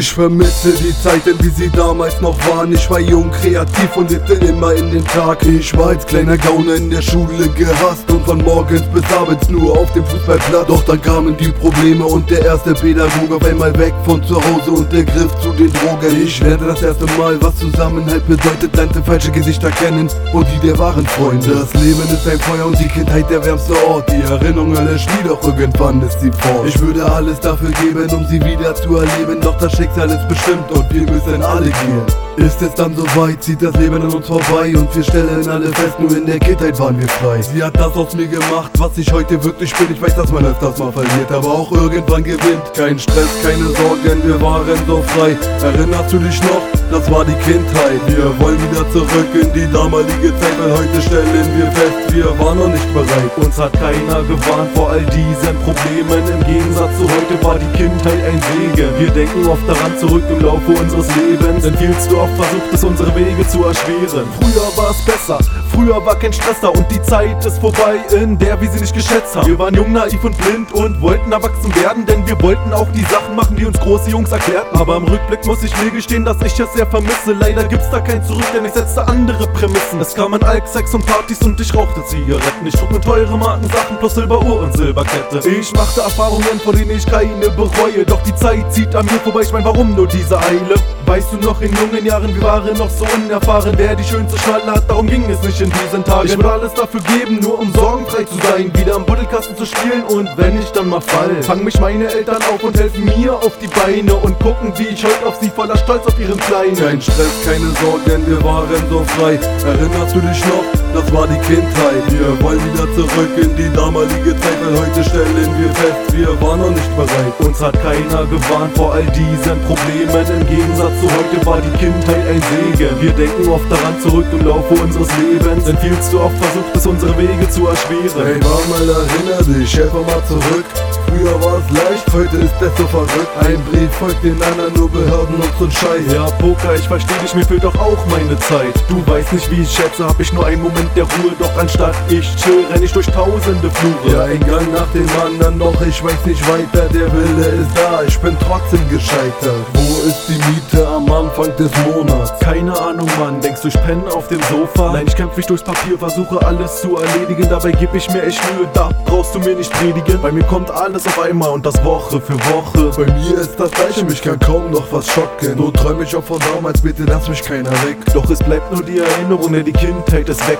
Ich vermisse die Zeiten, wie sie damals noch waren. Ich war jung, kreativ und lebte immer in den Tag. Ich war als kleiner Gauner in der Schule gehasst und von morgens bis abends nur auf dem Fußballplatz. Doch dann kamen die Probleme und der erste Pädagoge auf einmal weg von zu Hause und der Griff zu den Drogen. Ich lernte das erste Mal, was Zusammenhalt bedeutet, lernte falsche Gesichter kennen und die der wahren Freunde. Das Leben ist ein Feuer und die Kindheit der wärmste Ort. Die Erinnerungen löschen nie, doch irgendwann ist sie fort. Ich würde alles dafür geben, um sie wieder zu erleben, doch das Schicksal ist bestimmt und wir müssen alle gehen. Ist es dann soweit, zieht das Leben an uns vorbei und wir stellen alle fest, nur in der Kindheit waren wir frei. Sie hat das aus mir gemacht, was ich heute wirklich bin. Ich weiß, dass man öfters mal verliert, aber auch irgendwann gewinnt. Kein Stress, keine Sorgen, wir waren so frei. Erinnerst du dich noch? Das war die Kindheit. Wir wollen wieder zurück in die damalige Zeit, weil heute stellen wir fest, wir waren noch nicht bereit. Uns hat keiner gewarnt vor all diesen Problemen. Im Gegensatz zu heute war die Kindheit ein Segen. Wir denken oft daran zurück im Laufe unseres Lebens, denn viel zu oft versucht es unsere Wege zu erschweren. Früher war es besser, früher war kein Stress da und die Zeit ist vorbei, in der wir sie nicht geschätzt haben. Wir waren jung, naiv und blind und wollten erwachsen werden, denn wir wollten auch die Sachen machen, die uns große Jungs erklärten. Aber im Rückblick muss ich mir gestehen, dass ich es sehr vermisse. Leider gibt's da kein Zurück, denn ich setzte andere Prämissen. Es kamen Alk, Sex und Partys und ich rauchte Zigaretten. Ich trug mir teure Markensachen plus Silberuhr und Silberkette. Ich machte Erfahrungen, vor denen ich keine bereue. Doch die Zeit zieht an mir vorbei, ich mein, warum nur diese Eile? Weißt du noch, in jungen Jahren, wir waren noch so unerfahren. Wer die schönste Schnalle hat, darum ging es nicht in diesen Tagen. Ich würde alles dafür geben, nur um sorgenfrei zu sein. Wieder am Buddelkasten zu spielen und wenn ich dann mal fall, fangen mich meine Eltern auf und helfen mir auf die Beine und gucken, wie ich heute auf sie voller Stolz auf ihren Kleinen. Kein Stress, keine Sorgen, wir waren so frei. Erinnerst du dich noch? Das war die Kindheit. Wir wollen wieder zurück in die damalige Zeit, weil heute stellen wir fest, wir waren noch nicht bereit. Uns hat keiner gewarnt vor all diesen Problemen. Im Gegensatz zu heute war die Kindheit ein Segen. Wir denken oft daran zurück im Laufe unseres Lebens, denn viel zu oft versucht es unsere Wege zu erschweren. Hey Mama, erinner dich, helfe mal zurück. Früher war es leicht, heute ist es so verrückt. Ein Brief folgt den anderen, nur Behörden und so ein Scheiß. Ja, Poker, ich versteh dich, mir fehlt doch auch meine Zeit. Du weißt nicht, wie ich schätze, hab ich nur einen Moment der Ruhe. Doch anstatt ich chill, renn ich durch tausende Flure. Ja, ein Gang nach dem anderen, doch ich weiß nicht weiter. Der Wille ist da, ich bin trotzdem gescheitert. Wo ist die Miete am Anfang des Monats? Keine Ahnung, Mann, denkst du, ich penne auf dem Sofa? Nein, ich kämpf mich durchs Papier, versuche alles zu erledigen. Dabei geb ich mir echt Mühe, da brauchst du mir nicht predigen. Bei mir kommt alles auf einmal und das Woche für Woche. Bei mir ist das gleiche, mich kann kaum noch was schocken. So träum ich auch von damals, bitte lass mich keiner weg. Doch es bleibt nur die Erinnerung, denn die Kindheit ist weg.